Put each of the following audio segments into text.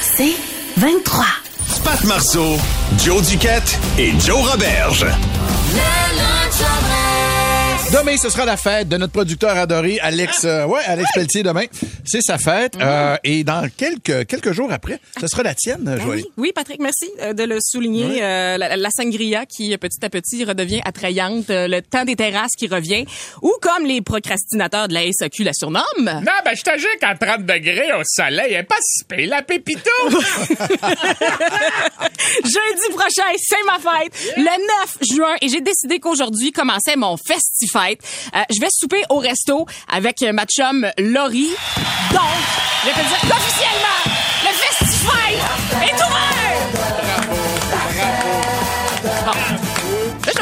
C'est 23. Pat Marceau, Joe Duquette et Joe Roberge. Demain, ce sera la fête de notre producteur adoré, Alex, euh, ouais, Alex Pelletier, demain. C'est sa fête. euh, et dans quelques, quelques jours après, ce sera la tienne, Ben Joël. oui, oui, Patrick, merci euh, de le souligner. Euh, la, la sangria qui, euh, petit à petit, redevient attrayante. Le temps des terrasses qui revient. Ou comme les procrastinateurs de la SAQ la surnomment. Non, ben, je te jure qu'à 30 degrés au soleil, elle est pas si pire, la pépito. Jeudi prochain, c'est ma fête, le 9 juin, et j'ai décidé qu'aujourd'hui commençait mon Euh, je vais souper au resto avec ma chum Laurie. Donc, je peux dire qu'officiellement,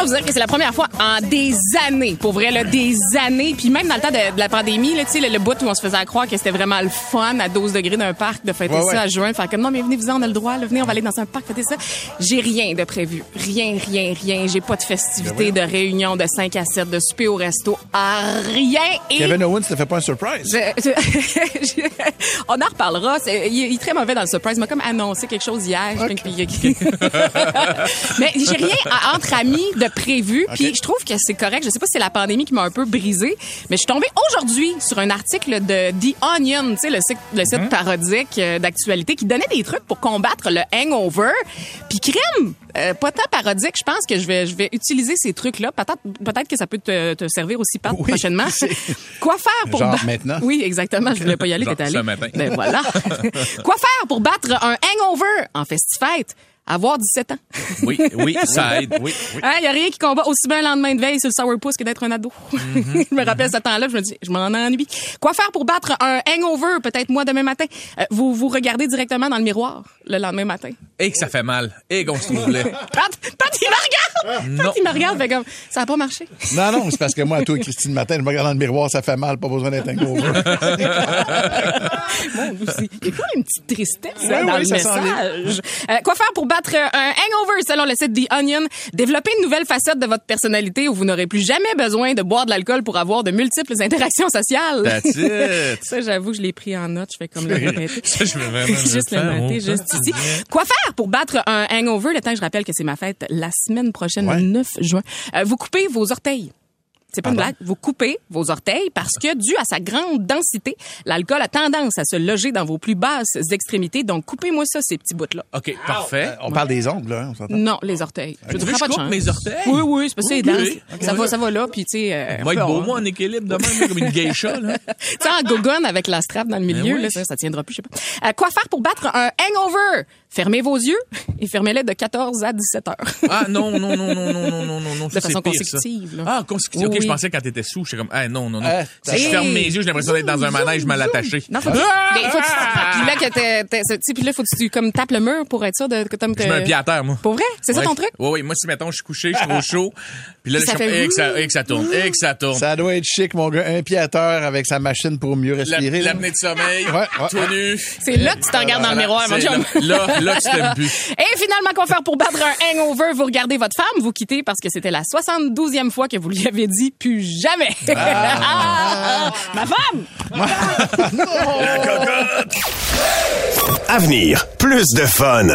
vous dire que c'est la première fois en des années, pour vrai, là, des années. Puis même dans le temps de, de la pandémie, là, tu sais, le, le bout où on se faisait croire que c'était vraiment le fun à 12 degrés d'un parc de fêter Ouais, ça ouais. à juin. Faire comme non, mais venez-vous, on a le droit, là, venez, on va aller dans un parc fêter ça. J'ai rien de prévu. Rien, rien, rien. J'ai pas de festivité, de réunion, de 5 à 7, de souper au resto. Ah, rien. Et Kevin Owens ne fait pas un surprise. je- je- on en reparlera. Il, est- il est très mauvais dans le surprise. Il m'a comme annoncé quelque chose hier. Puis- Mais j'ai rien à- entre amis de prévu. Puis je trouve que c'est correct. Je sais pas si c'est la pandémie qui m'a un peu brisé, mais je suis tombée aujourd'hui sur un article de The Onion, tu sais, le site, le site parodique euh, d'actualité, qui donnait des trucs pour combattre le hangover. Puis crime, euh, pas tant parodique. Je pense que je vais, je vais utiliser ces trucs-là. Peut-être, peut-être que ça peut te, te servir aussi Pat, Oui, prochainement. Quoi faire pour Genre maintenant? Oui, exactement. Je voulais pas y aller, t'es allé. ce matin. Ben voilà. Quoi faire pour battre un hangover en festifête? Avoir 17 ans. oui, oui, ça aide. Oui, oui. Il y a rien qui combat aussi bien le lendemain de veille sur le sourpuss que d'être un ado. Mm-hmm. je me rappelle ce temps-là, je me dis, je m'en ennuie. Quoi faire pour battre un hangover, peut-être moi demain matin? Euh, vous vous regardez directement dans le miroir le lendemain matin. Et que ça fait mal. Et qu'on se trouve laid. Pat, Pat, il me regarde! Non. Pat, il me regarde, fait comme, ça a pas marché. Non, non, c'est parce que moi, toi et Christine Matin, je me regarde dans le miroir, ça fait mal, pas besoin d'être un gros. Bon, aussi. Il y a quand même une petite tristesse Oui, là, dans oui, le message. Euh, quoi faire pour battre euh, un hangover selon le site The Onion? Développer une nouvelle facette de votre personnalité où vous n'aurez plus jamais besoin de boire de l'alcool pour avoir de multiples interactions sociales. That's it. Ça, j'avoue, je l'ai pris en note. Je fais comme le répéter. Ça, je vais juste le faire, noter, juste ici. Quoi faire pour battre un hangover? Le temps je rappelle que c'est ma fête la semaine prochaine, Ouais. le 9 juin. Euh, vous coupez vos orteils. C'est pas une blague. Vous coupez vos orteils parce que, dû à sa grande densité, l'alcool a tendance à se loger dans vos plus basses extrémités. Donc, coupez-moi ça, ces petits bouts-là. OK, parfait. On parle des ongles, on s'entend? Non, les orteils. Je Tu veux que pas je de coupe chance. mes orteils? Oui, oui, c'est parce que c'est dense. Ça va, ça va là, puis tu sais... euh, On va être beau, moi, en équilibre demain, comme une geisha, là. Tu sais, en gogonne avec la strap dans le milieu, Ben oui. là, ça, ça tiendra plus, je sais pas. Euh, quoi faire pour battre un hangover? Fermez vos yeux et fermez-les de 14 à 17 heures. Ah, non, non, non, non, non, non, non, non, non. ça, De façon pire, ça. consécutive, là. Ah, consécutive. OK, Oui. je pensais quand t'étais sous, j'étais comme, ah, non, non, non. Ah, si je hey. ferme mes yeux, j'ai l'impression d'être dans un manège mal attaché. Non, faut que tu, mais faut que tu- puis là, que t'es- t'es- puis là, faut que tu comme tapes le mur pour être sûr de, que t'aimes Je mets un pied à terre, moi. Pour vrai? C'est ça Ouais, ton je- truc? Oui, oui. Moi, si, mettons, je suis couché, je suis trop chaud. Puis là, ça fait et que ça, et que ça tourne, et que ça tourne. Ça doit être chic, mon gars. Un pied à terre avec sa machine pour mieux La- respirer. L'apnée de sommeil, Ouais, ouais, tout ouais. nu. C'est là que tu te regardes dans le miroir, mon chum. Là, là, là, tu t'aimes plus. Et finalement, quoi faire pour battre un hangover? Vous regardez votre femme, vous quittez parce que c'était la 72e fois que vous lui avez dit plus jamais. Ah, ma femme! Avenir, plus de fun.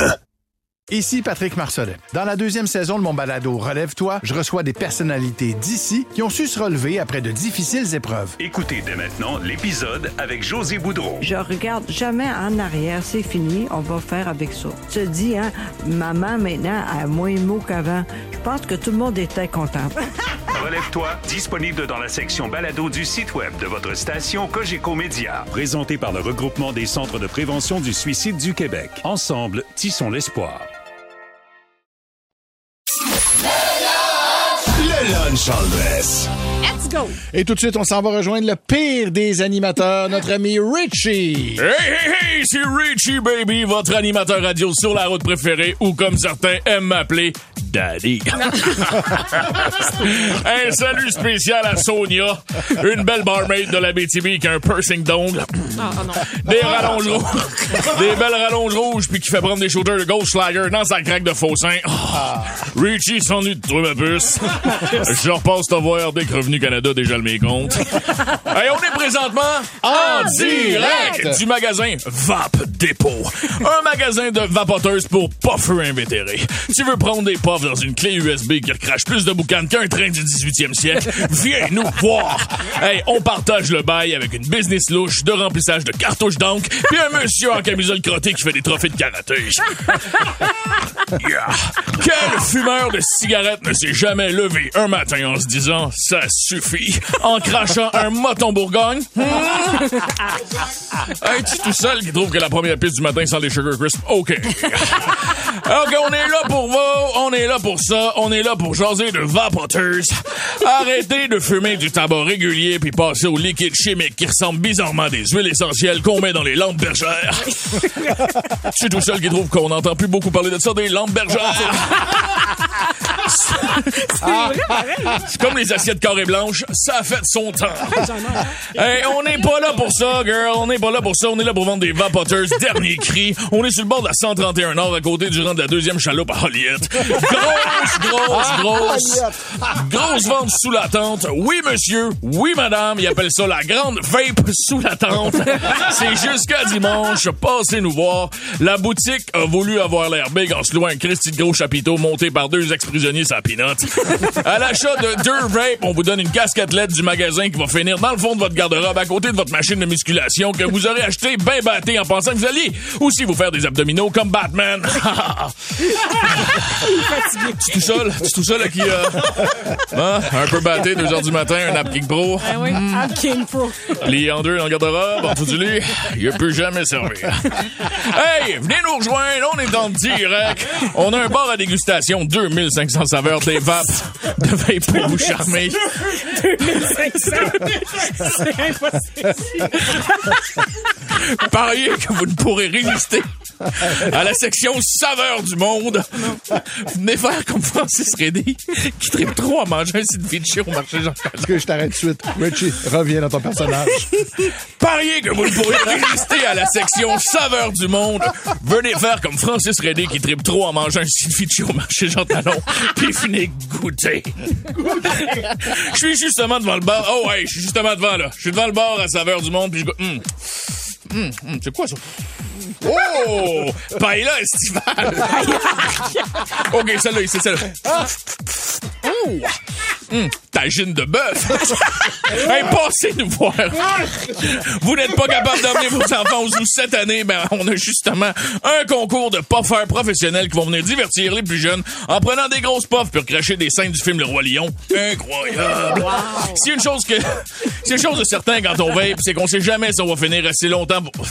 Ici Patrick Marcelet. Dans la deuxième saison de mon balado Relève-toi, je reçois des personnalités d'ici qui ont su se relever après de difficiles épreuves. Écoutez dès maintenant l'épisode avec José Boudreau. Je regarde jamais en arrière, c'est fini, on va faire avec ça. Tu te dis, hein, maman maintenant a moins de mots qu'avant. Je pense que tout le monde était content. Relève-toi, disponible dans la section balado du site web de votre station Cogeco Média. Présenté par le regroupement des centres de prévention du suicide du Québec. Ensemble, tissons l'espoir. lunch on this. Let's go. Et tout de suite, on s'en va rejoindre le pire des animateurs, notre ami Richie. Hey, hey, hey, c'est Richie Baby, votre animateur radio sur la route préférée, ou comme certains aiment m'appeler, Daddy. un salut spécial à Sonia, une belle barmaid de la BTB qui a un piercing d'ongle, Ah, ah non. des rallonges rouges, des belles rallonges rouges, puis qui fait prendre des shooters de Ghost Schlager dans sa craque de faux sein. Ah. Richie s'ennuie de toi, ma puce. Je repasse te voir dès que Revenu Canada déjà le mécompte. Hey, on est présentement en direct du magasin Vap Dépôt. Un magasin de vapoteuses pour pas feu invétéré. Tu veux prendre des puffs dans une clé USB qui recrache plus de boucan qu'un train du 18e siècle? Viens nous voir! Hey, on partage le bail avec une business louche de remplissage de cartouches d'encre puis un monsieur en camisole crottée qui fait des trophées de karaté. Yeah. Quel fumeur de cigarettes ne s'est jamais levé un matin en se disant ça suffit en crachant un moton Bourgogne? Hey, tu tout seul qui trouve que la première piste du matin sans les Sugar Crisp? OK. OK, on est là pour vous, on est là pour ça, on est là pour jaser de vapoteurs. Arrêtez de fumer du tabac régulier puis passer au liquide chimique qui ressemble bizarrement à des huiles essentielles qu'on met dans les lampes bergères. Je suis tout seul qui trouve qu'on n'entend plus beaucoup parler de ça, des lampes bergères. C'est comme les assiettes carrées blanches, ça a fait son temps. Hey, on n'est pas là pour ça, girl. On n'est pas là pour ça. On est là pour vendre des vapoteurs dernier cri. On est sur le bord de la 131 Nord, à côté du rang de la deuxième chaloupe à Holliette. Grosse, grosse, grosse. Grosse vente sous la tente. Oui, monsieur. Oui, madame. Ils appellent ça la grande vape sous la tente. C'est jusqu'à dimanche. Passez nous voir. La boutique a voulu avoir l'air big en se louant un Christy de gros chapiteau monté par deux ex-prisonniers sa pinotte. À l'achat de deux vapes, on vous donne une casquette LED du magasin qui va finir dans le fond de votre garde-robe à côté de votre machine de musculation que vous aurez acheté bien batté en pensant que vous alliez aussi vous faire des abdominaux comme Batman. tu tout seul? Tu tout seul à qui, euh, hein? un peu batté, deux heures du matin, un App King Pro. Ah oui, King Pro. Plié en deux dans le garde-robe, en dessous du lit, il a plus jamais servi. Hey, venez nous rejoindre, on est en direct. On a un bar à dégustation, 2500 saveurs, des vapes de vape pour vous charmer. 2500. C'est impossible. Pariez que vous ne pourrez résister à la section saveurs du monde. Venez faire comme Francis Reddy, qui tripe trop à manger un site fiché au marché jean Est-ce que je t'arrête tout de suite? Richie, reviens dans ton personnage. Pariez que vous ne pourrez résister à la section saveurs du monde. Venez faire comme Francis Reddy qui tripe trop en mangeant un site au marché Jean Talon, puis venez goûter. Je suis justement devant le bar. Oh ouais, je suis justement devant là. Je suis devant le bar à saveurs du monde, puis je goûte. Hum. Hum, hum, c'est quoi ça? Oh! Paella estivale! OK, celle-là, c'est celle-là. Oh! Hum, tagine de bœuf! hey, passez nous voir! Vous n'êtes pas capable d'emmener vos enfants aux zoos cette année, ben, on a justement un concours de puffers professionnels qui vont venir divertir les plus jeunes en prenant des grosses puffs pour cracher des scènes du film Le Roi Lion. Incroyable! C'est une chose que, c'est une chose de certain quand on vape, c'est qu'on sait jamais si on va finir assez longtemps pour...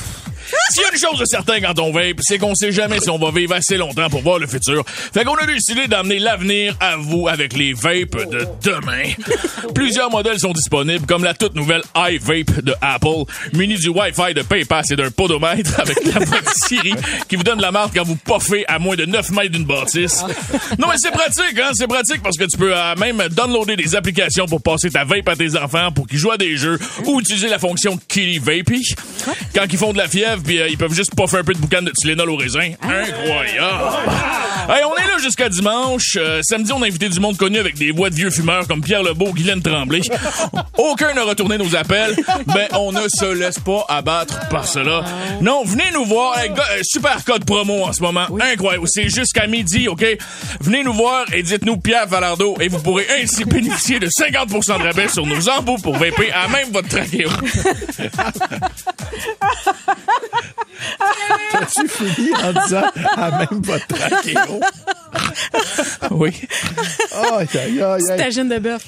S'il y a une chose de certain quand on vape, c'est qu'on sait jamais si on va vivre assez longtemps pour voir le futur. Fait qu'on a décidé d'amener l'avenir à vous avec les vapes de demain. Plusieurs modèles sont disponibles, comme la toute nouvelle iVape de Apple, muni du Wi-Fi de PayPass et d'un podomètre avec la voix Siri qui vous donne la marque quand vous puffez à moins de 9 mètres d'une bâtisse. Non mais c'est pratique, hein? C'est pratique parce que tu peux euh, même downloader des applications pour passer ta vape à tes enfants pour qu'ils jouent à des jeux ou utiliser la fonction Kitty Vapey quand ils font de la fièvre puis euh, ils peuvent juste puffer un peu de boucan de Tylenol au raisin. Incroyable! Hey, on est là jusqu'à dimanche. Euh, samedi, on a invité du monde connu avec des voix de vieux fumeurs comme Pierre Lebeau, Guylaine Tremblay. Aucun n'a retourné nos appels, mais on ne se laisse pas abattre par cela. Non, venez nous voir. Hey, gars, euh, super code promo en ce moment. Incroyable. C'est jusqu'à midi, OK? Venez nous voir et dites-nous Pierre Falardeau et vous pourrez ainsi bénéficier de 50 de rabais sur nos embouts pour vaper à même votre trachéo. T'as-tu fini en disant à même votre trachéo? Oui. Aïe, aïe, aïe, aïe. Tagine de bœuf.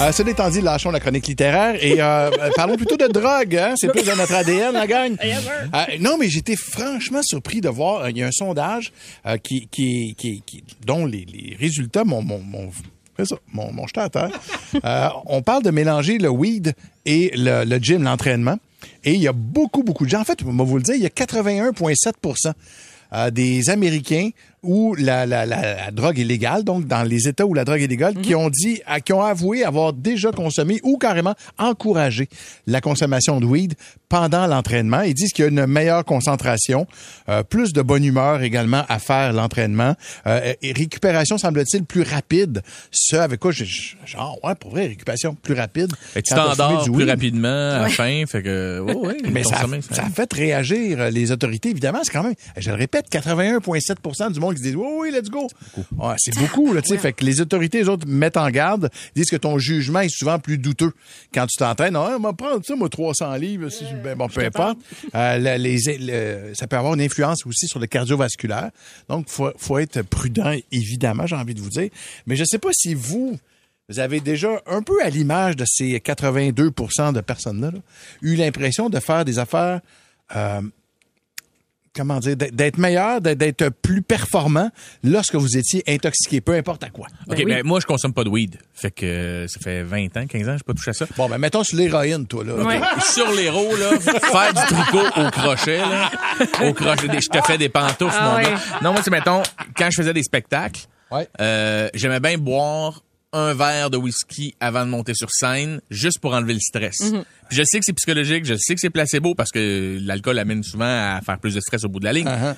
Euh, cela étant dit, lâchons la chronique littéraire et euh, euh, parlons plutôt de drogue. Hein? C'est plus de notre ADN, la gang. Euh, non, mais j'étais franchement surpris de voir, euh, il y a un sondage euh, qui, qui, qui, qui- dont les, les résultats m'ont C'est ça, mon, mon à terre. Euh, on parle de mélanger le weed et le, le gym, l'entraînement. Et il y a beaucoup, beaucoup de gens. En fait, on va vous le dire, il y a 81,7% euh, des Américains où la, la, la, la drogue est légale, donc dans les États où la drogue est légale, qui ont dit, à- qui ont avoué avoir déjà consommé ou carrément encouragé la consommation de weed pendant l'entraînement. Ils disent qu'il y a une meilleure concentration, euh, plus de bonne humeur également à faire l'entraînement, euh, et récupération semble-t-il plus rapide. Ce avec quoi, je- je- genre, ouais, pour vrai, récupération plus rapide. Que tu t'endors plus weed. rapidement à la fin. Fait que, oh, ouais, Mais ça, ça a fait réagir les autorités, évidemment. C'est quand même, je le répète, 81,7% du monde qui se dit Oui, oui, let's go. Ouais, c'est beaucoup, là, tu sais. Fait que les autorités, les autres, mettent en garde, disent que ton jugement est souvent plus douteux quand tu t'entraînes. Ah, on va prendre ça, moi, 300 livres. si- ben, bon, peu importe. Euh, la- les, le- ça peut avoir une influence aussi sur le cardiovasculaire. Donc, faut, faut être prudent, évidemment, j'ai envie de vous dire. Mais je sais pas si vous, vous avez déjà, un peu à l'image de ces 82% de personnes-là, là, eu l'impression de faire des affaires, euh, comment dire, d'être- meilleur, d'être- plus performant lorsque vous étiez intoxiqué, peu importe à quoi. OK, ben, moi, je consomme pas de weed. Fait que euh, ça fait 20 ans, 15 ans, j'ai pas touché à ça. Bon, ben, mettons sur l'héroïne, toi, là. Ouais. Sur l'héros, là, faire du tricot au crochet, là. Au crochet, des- je te fais des pantoufles, Ah mon ouais. gars. Non, moi, c'est, mettons, quand je faisais des spectacles, Ouais. euh, j'aimais bien boire un verre de whisky avant de monter sur scène, juste pour enlever le stress. Mhm. Puis je sais que c'est psychologique, je sais que c'est placebo parce que l'alcool amène souvent à faire plus de stress au bout de la ligne. Uh-huh.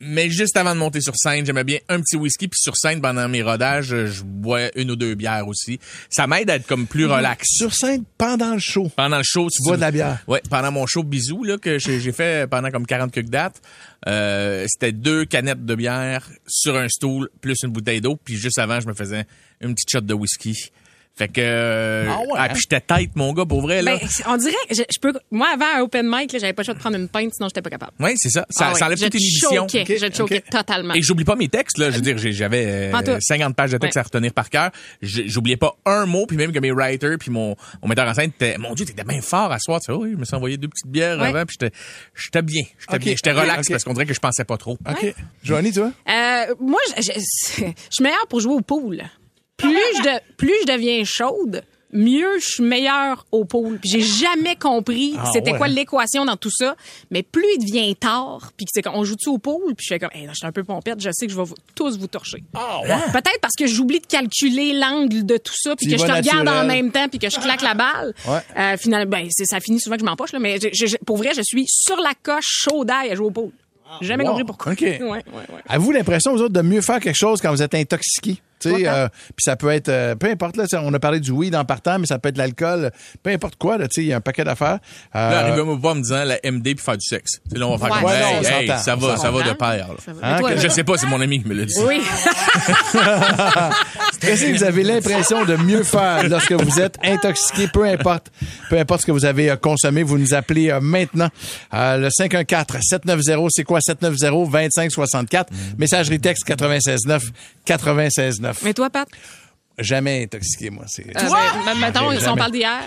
Mais juste avant de monter sur scène, j'aimais bien un petit whisky. Puis sur scène, pendant mes rodages, je bois une ou deux bières aussi. Ça m'aide à être comme plus relax. Sur scène, pendant le show. Pendant le show, Tu bois de la bière. Ouais, pendant mon show Bisous là que j'ai j'ai fait pendant comme 40 quelques dates, euh, c'était deux canettes de bière sur un stool plus une bouteille d'eau, puis juste avant je me faisais une petite shot de whisky. Fait que euh, Ah ouais, hein? puis j'étais tête mon gars pour vrai là. Ben, on dirait, je, je peux, moi, avant, un open mic, là, j'avais pas le choix de prendre une pinte, sinon j'étais pas capable. ouais, c'est ça. Ça, Ah ouais, ça enlève je toute inhibition. Je te choquais totalement. Et j'oublie pas mes textes, là. Je veux dire, j'avais euh, Pas tout. 50 pages de textes Ouais. à retenir par cœur. J'oubliais pas un mot, puis même que mes writers, puis mon, mon metteur en scène était, mon Dieu, t'étais bien fort à soir. Tu sais, oui, je me suis envoyé deux petites bières Ouais. avant, puis j'étais, j'étais bien. J'étais bien. J'étais relax parce qu'on dirait que je pensais pas trop. OK. Joanie, tu vois? Euh, moi, je, je- je suis meilleure pour jouer au pool. Plus je, de- plus je deviens chaude, mieux je suis meilleure au. Puis j'ai jamais compris Ah, c'était ouais. quoi l'équation dans tout ça. Mais plus il devient tard, puis que c'est qu'on joue-tu au pool, puis je fais comme, hey, je suis un peu pompette, je sais que je vais vous- tous vous torcher. Peut-être parce que j'oublie de calculer l'angle de tout ça, puis que je te regarde en même temps, puis que je claque la balle. Ouais. Euh, finalement, ben, ça finit souvent que je m'empoche, là, mais je- pour vrai, je suis sur la coche chaud d'ail à jouer au pool. J'ai jamais Wow. compris pourquoi. OK. Ouais, ouais, ouais. Avez-vous l'impression, vous autres, de mieux faire quelque chose quand vous êtes intoxiqué? Euh, puis ça peut être, euh, peu importe, là, on a parlé du weed en partant, mais ça peut être l'alcool, peu importe quoi, là, tu sais, il y a un paquet d'affaires. Euh, Là, arrivez-moi pas en me disant la MD puis faire du sexe. Tu sais, là, on va faire Ouais. comme, Ouais, non, on hey, hey, ça va, ça va de pair, là. Ça va. Hein, Mais toi, que- Je sais pas, c'est mon ami qui me l'a dit. Oui. Que vous avez l'impression de mieux faire lorsque vous êtes intoxiqué, peu importe, peu importe ce que vous avez euh, consommé, vous nous appelez euh, maintenant Euh, le 514-790, c'est quoi 790-2564, messagerie texte 969 969. Mais toi, Pat? Jamais intoxiqué, moi. C'est, Euh, ben, mettons, si on Jamais. parle d'hier.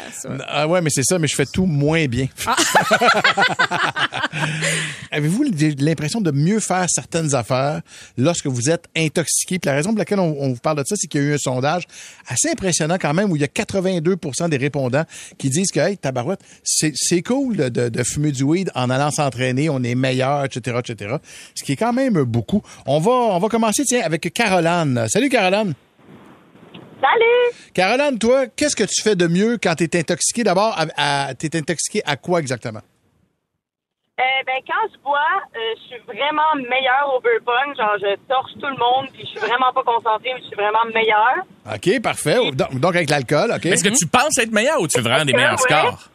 Ah ouais, mais c'est ça, mais je fais tout moins bien. Avez-vous l'impression de mieux faire certaines affaires lorsque vous êtes intoxiqué? Puis la raison pour laquelle on, on vous parle de ça, c'est qu'il y a eu un sondage assez impressionnant quand même où il y a 82 des répondants qui disent que, hey, tabarouette, c'est, c'est cool de fumer du weed en allant s'entraîner, on est meilleur, etc., etc. Ce qui est quand même beaucoup. On va, on va commencer, tiens, avec Caroline. Salut, Caroline. Salut! Caroline, toi, qu'est-ce que tu fais de mieux quand tu es intoxiqué? D'abord, à, à- t'es intoxiqué à quoi exactement? Euh, ben, quand je bois, euh, je suis vraiment meilleure au beer pong. Genre, je torche tout le monde, puis je suis vraiment pas concentrée, mais je suis vraiment meilleure. OK, parfait. Donc, donc avec l'alcool, OK. Est-ce que tu penses être meilleur ou tu fais vraiment des meilleurs Ouais. scores?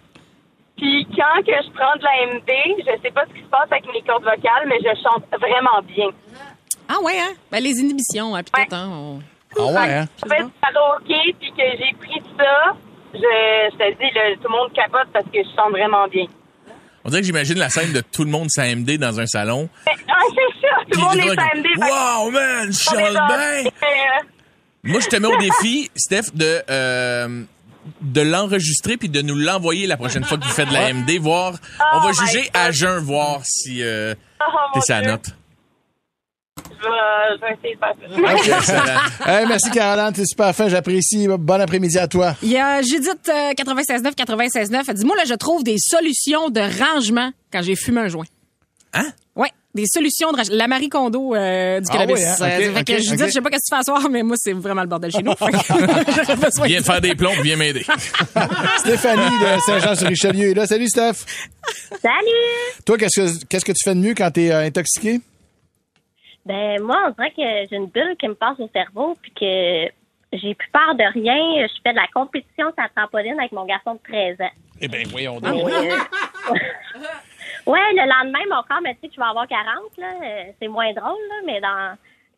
Puis quand que je prends de la MD, je sais pas ce qui se passe avec mes cordes vocales, mais je chante vraiment bien. Ah ouais, hein? Ben, les inhibitions, hein, puis tout, hein, on- Ah ouais, hein? Je fais du karaoké, puis que j'ai pris ça, je, je te dis, le- tout le monde capote parce que je chante vraiment bien. On dirait que j'imagine la scène de tout le monde s'AMD dans un salon. Ah, c'est ça! Tout le monde est comme, Wow, man, je chante bien! Moi, je te mets au défi, Steph, de, euh, de l'enregistrer puis de nous l'envoyer la prochaine fois que tu fais de la MD, voir. on va Oh juger à jeun, voir si euh, Oh, t'es sa note. Je vais, je vais essayer de faire ça. Hey, merci Caroline, t'es super fin, j'apprécie. Bon après-midi à toi. Il y a Judith euh, 96.9, 96.9. Elle dit, moi, là, je trouve des solutions de rangement quand j'ai fumé un joint. Hein? Ouais, des solutions de rangement. La Marie Kondo euh, du Ah cannabis. oui, hein? Euh, fait que ok. je sais pas qu'est-ce que tu fais à soir, mais moi, c'est vraiment le bordel chez nous. J'aurais besoin Viens de- faire des plombs, viens m'aider. Stéphanie de Saint-Jean-sur-Richelieu est là. Salut Steph. Salut! Toi, qu'est-ce que, qu'est-ce que tu fais de mieux quand t'es euh, intoxiqué? Ben, moi, on dirait que j'ai une bulle qui me passe au cerveau, puis que j'ai plus peur de rien. Je fais de la compétition sur la trampoline avec mon garçon de 13 ans. Eh bien, voyons Et, euh, ouais, le lendemain, mon corps me dit que je vais avoir 40, là. C'est moins drôle, là, mais dans,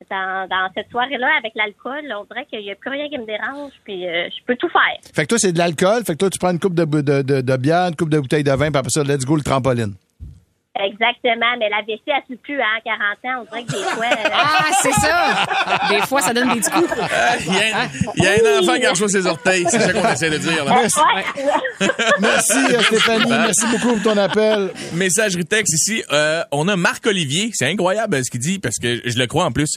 dans, dans cette soirée-là, avec l'alcool, on dirait qu'il n'y a plus rien qui me dérange, puis euh, je peux tout faire. Fait que toi, c'est de l'alcool. Fait que toi, tu prends une coupe de, de, de bière, une coupe de bouteille de vin, puis après ça, let's go le trampoline. Exactement, mais la vessie, elle suit plus, hein, 40 ans. On dirait que des fois... euh, Ah, c'est ça! Des fois, ça donne des petits coups. Il y, a un- il y a un enfant qui a ses orteils. C'est ça qu'on essaie de dire. Là. Merci euh, Stéphanie, merci beaucoup pour ton appel. Messagerie texte ici. Euh, on a Marc-Olivier. C'est incroyable euh, ce qu'il dit parce que je le crois en plus.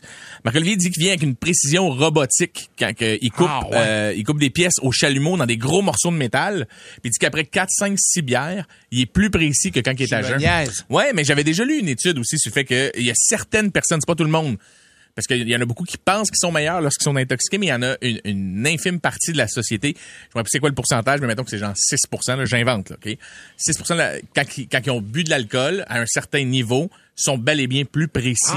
Marc-Olivier dit qu'il vient avec une précision robotique quand il coupe Ah, ouais. euh, il coupe des pièces au chalumeau dans des gros morceaux de métal. Puis il dit qu'après 4, 5, 6 bières, il est plus précis que quand il est Tu à me jeun. niaises. Ouais, mais j'avais déjà lu une étude aussi sur le fait qu'il y a certaines personnes, c'est pas tout le monde, parce qu'il y en a beaucoup qui pensent qu'ils sont meilleurs lorsqu'ils sont intoxiqués, mais il y en a une, infime partie de la société. Je sais pas c'est quoi le pourcentage, mais mettons que c'est genre 6 là, j'invente, là, OK? 6 de la- quand, quand ils ont bu de l'alcool à un certain niveau, sont bel et bien plus précis,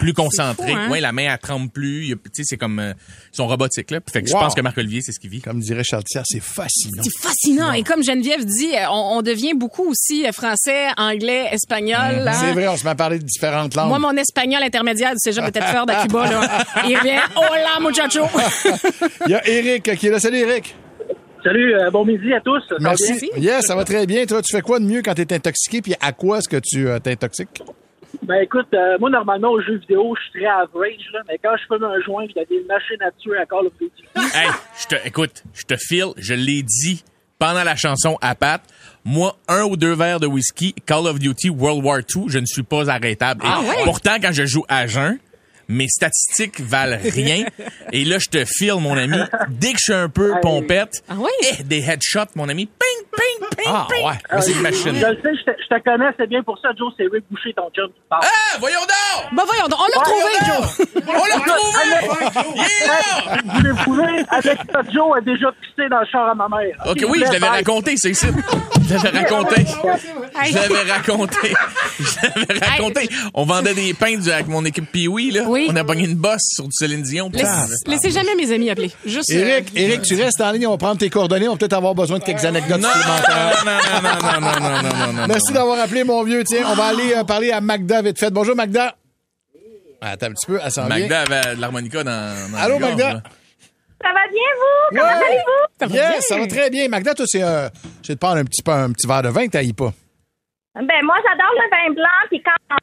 plus concentrés. C'est fou, hein? Ouais, la main, elle tremble plus. Tu sais, c'est comme... euh, ils sont robotiques, là. Fait que je pense que Marc-Olivier, c'est ce qu'il vit. Comme dirait Charles Thiers, c'est fascinant. C'est fascinant. Et comme Geneviève dit, euh, on, on devient beaucoup aussi euh, français, anglais, espagnol. hein. C'est vrai, on se met à parler de différentes langues. Moi, mon espagnol intermédiaire du cégep de Tedford à Cuba, là, il revient « Hola, muchacho! Il y a Eric qui est là. Salut Eric. Salut, euh, bon midi à tous. Merci. Yes, ça va très bien. Toi, tu fais quoi de mieux quand tu es intoxiqué? Puis à quoi est-ce que tu euh, t'intoxiques? Ben écoute, euh, moi normalement aux jeux vidéo, je suis très average, là, mais quand je fume un joint, il y a des machines à tuer à Call of Duty. hey, je te, écoute, je te file, je l'ai dit pendant la chanson à Pat. Moi, un ou deux verres de whisky, Call of Duty World War II, je ne suis pas arrêtable. Et Ah ouais? Pourtant, quand je joue à jeun, mes statistiques valent rien. Et là, je te file, mon ami. Dès que je suis un peu pompette, Ah eh, des headshots, mon ami. Ping, ping, ping, Ah, ping. ouais. C'est une machine. Je le sais, je te, je te connais, c'est bien pour ça, Joe, c'est Rick Boucher, ton parle. Ah, voyons donc! Ben voyons donc, on l'a retrouvé, Joe! On l'a retrouvé! Il est là! Rick Boucher, avec ça, Joe a déjà pissé dans le char à ma mère. OK, oui, je l'avais raconté, c'est ici. Je l'avais raconté. Je l'avais raconté. Je l'avais raconté. On vendait des pains du- avec mon équipe Pee-Wee, là. Oui. On a pogné une bosse sur du Céline Dion. Laissez jamais mes amis appeler. Juste. euh, Eric, Eric, tu restes en ligne, on va prendre tes coordonnées, on va peut-être avoir besoin de quelques anecdotes Non, Merci d'avoir appelé, mon vieux. Tiens, on va aller euh, parler à Magda vite fait. Bonjour, Magda. Attends un petit peu, elle s'en vient. Magda avait l'harmonica dans, dans Allô, Magda? Ça va bien, vous? Comment allez-vous? Ça va bien? Ça va très bien. Magda, toi, c'est euh, c'est de prendre un petit, peu- un petit verre de vin que pas? Ben, moi, j'adore le vin blanc, puis quand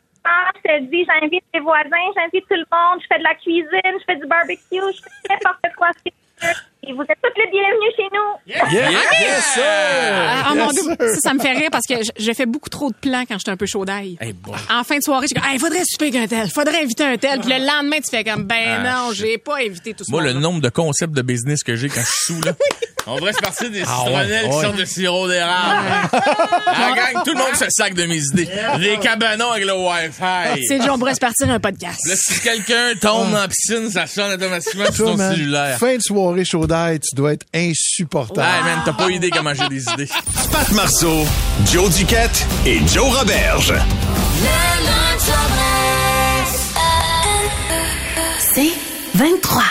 je te dis, j'invite mes voisins, j'invite tout le monde, je fais de la cuisine, je fais du barbecue, je fais n'importe quoi. c'est sûr. Et vous êtes toutes les bienvenus chez nous. Yes, yes, sir! Ah, ah, mon Yes, Dieu, sir. ça, ça me fait rire parce que je, je fais beaucoup trop de plans quand j'étais un peu chaud d'ail. Hey, bon. En fin de soirée, je dis, il faudrait souper avec un tel, faudrait inviter un tel. Puis le lendemain, tu fais comme, ben Ah, non, j'ai pas invité tout ce Moi, le nombre de concepts de business que j'ai quand je suis sous, là. On devrait se partir des Ah, citronnelles ouais, qui sortent de sirop d'érable. La gang, tout le monde se sac de mes idées. Les cabanons avec le Wi-Fi. C'est déjà, on pourrait se partir un podcast. Là, si quelqu'un tombe dans la piscine, ça sonne automatiquement sur ton man, cellulaire. fin de soirée chaud d'ail, tu dois être insupportable. Ouais, man, t'as pas idée comment j'ai des idées. Pat Marceau, Joe Duquette et Joe Roberge. C'est 23.